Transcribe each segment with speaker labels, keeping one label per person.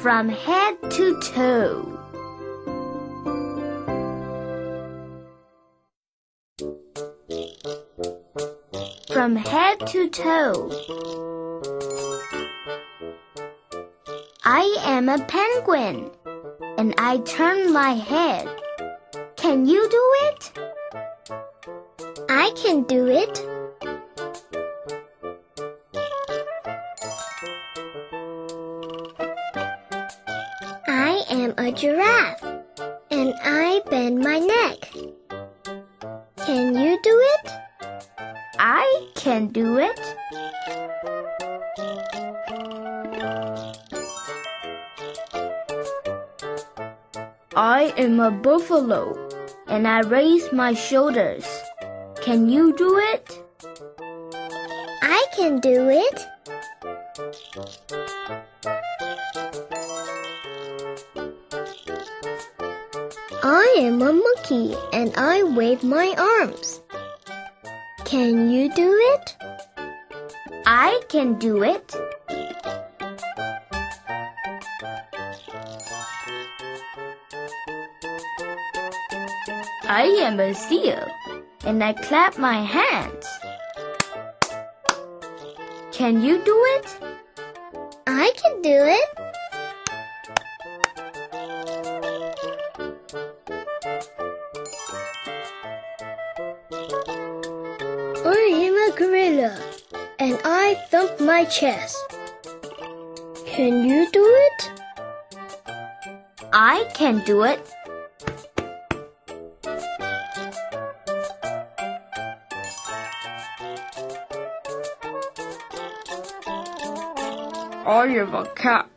Speaker 1: from head to toe. From head to toe. I am a penguin and I turn my head. Can you do it?
Speaker 2: I can do it. A giraffe and I bend my neck. Can you do it?
Speaker 1: I can do it. I am a buffalo and I raise my shoulders. Can you do it?
Speaker 2: I can do it. I am a monkey and I wave my arms. Can you do it?
Speaker 1: I can do it. I am a seal and I clap my hands. Can you do it?
Speaker 2: I can do it. I am a gorilla and I thump my chest. Can you do it?
Speaker 1: I can do it. I am a cat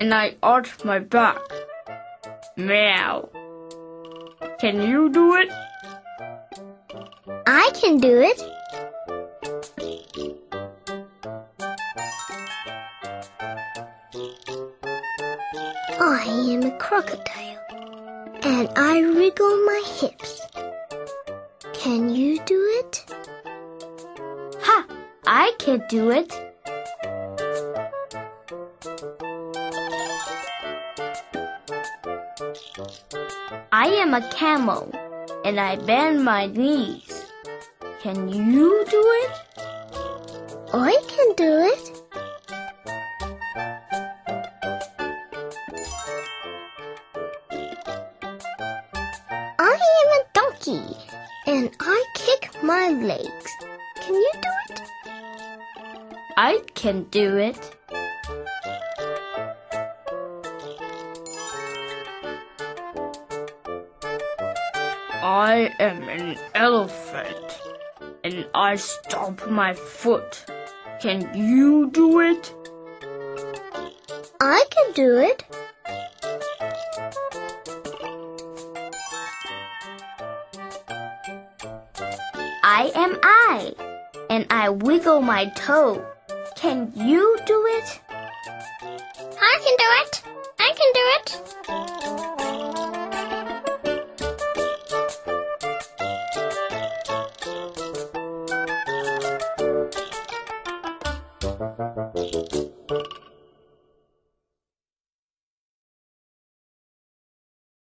Speaker 1: and I arch my back. Meow. Can you do it?
Speaker 2: I can do it. I am a crocodile and I wriggle my hips. Can you do it?
Speaker 1: Ha! I can do it. I am a camel and I bend my knees. Can you do it?
Speaker 2: I can do it. And I kick my legs. Can you do it?
Speaker 1: I can do it. I am an elephant and I stomp my foot. Can you do it?
Speaker 2: I can do it.
Speaker 1: I am I and I wiggle my toe. Can you do it?
Speaker 2: I can do it. I can do it.